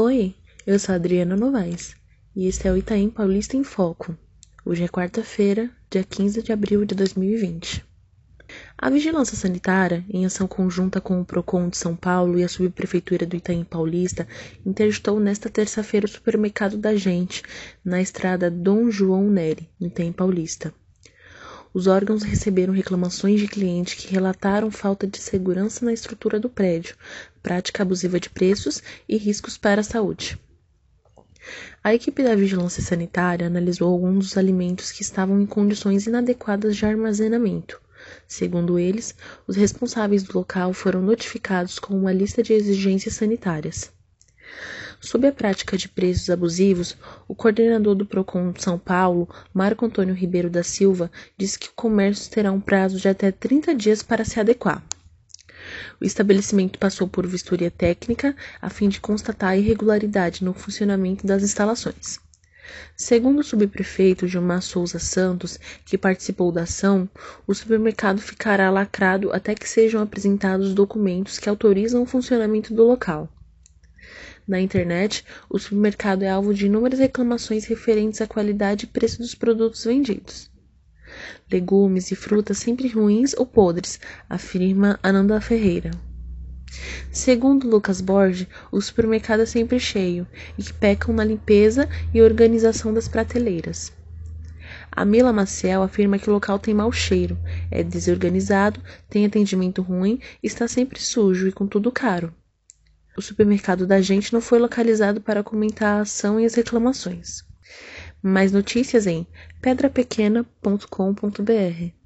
Oi, eu sou Adriana Novaes e este é o Itaim Paulista em Foco. Hoje é quarta-feira, dia 15 de abril de 2020. A Vigilância Sanitária, em ação conjunta com o PROCON de São Paulo e a Subprefeitura do Itaim Paulista, interditou nesta terça-feira o supermercado da Gente, na estrada Dom João Neri, no Itaim Paulista. Os órgãos receberam reclamações de clientes que relataram falta de segurança na estrutura do prédio, prática abusiva de preços e riscos para a saúde. A equipe da Vigilância Sanitária analisou alguns dos alimentos que estavam em condições inadequadas de armazenamento. Segundo eles, os responsáveis do local foram notificados com uma lista de exigências sanitárias. Sob a prática de preços abusivos, o coordenador do PROCON São Paulo, Marco Antônio Ribeiro da Silva, disse que o comércio terá um prazo de até 30 dias para se adequar. O estabelecimento passou por vistoria técnica a fim de constatar a irregularidade no funcionamento das instalações. Segundo o subprefeito Gilmar Souza Santos, que participou da ação, o supermercado ficará lacrado até que sejam apresentados documentos que autorizam o funcionamento do local. Na internet, o supermercado é alvo de inúmeras reclamações referentes à qualidade e preço dos produtos vendidos. Legumes e frutas sempre ruins ou podres, afirma Ananda Ferreira. Segundo Lucas Borges, o supermercado é sempre cheio e que pecam na limpeza e organização das prateleiras. A Mila Maciel afirma que o local tem mau cheiro, é desorganizado, tem atendimento ruim, está sempre sujo e com tudo caro. O supermercado da gente não foi localizado para comentar a ação e as reclamações. Mais notícias em pedrapequena.com.br.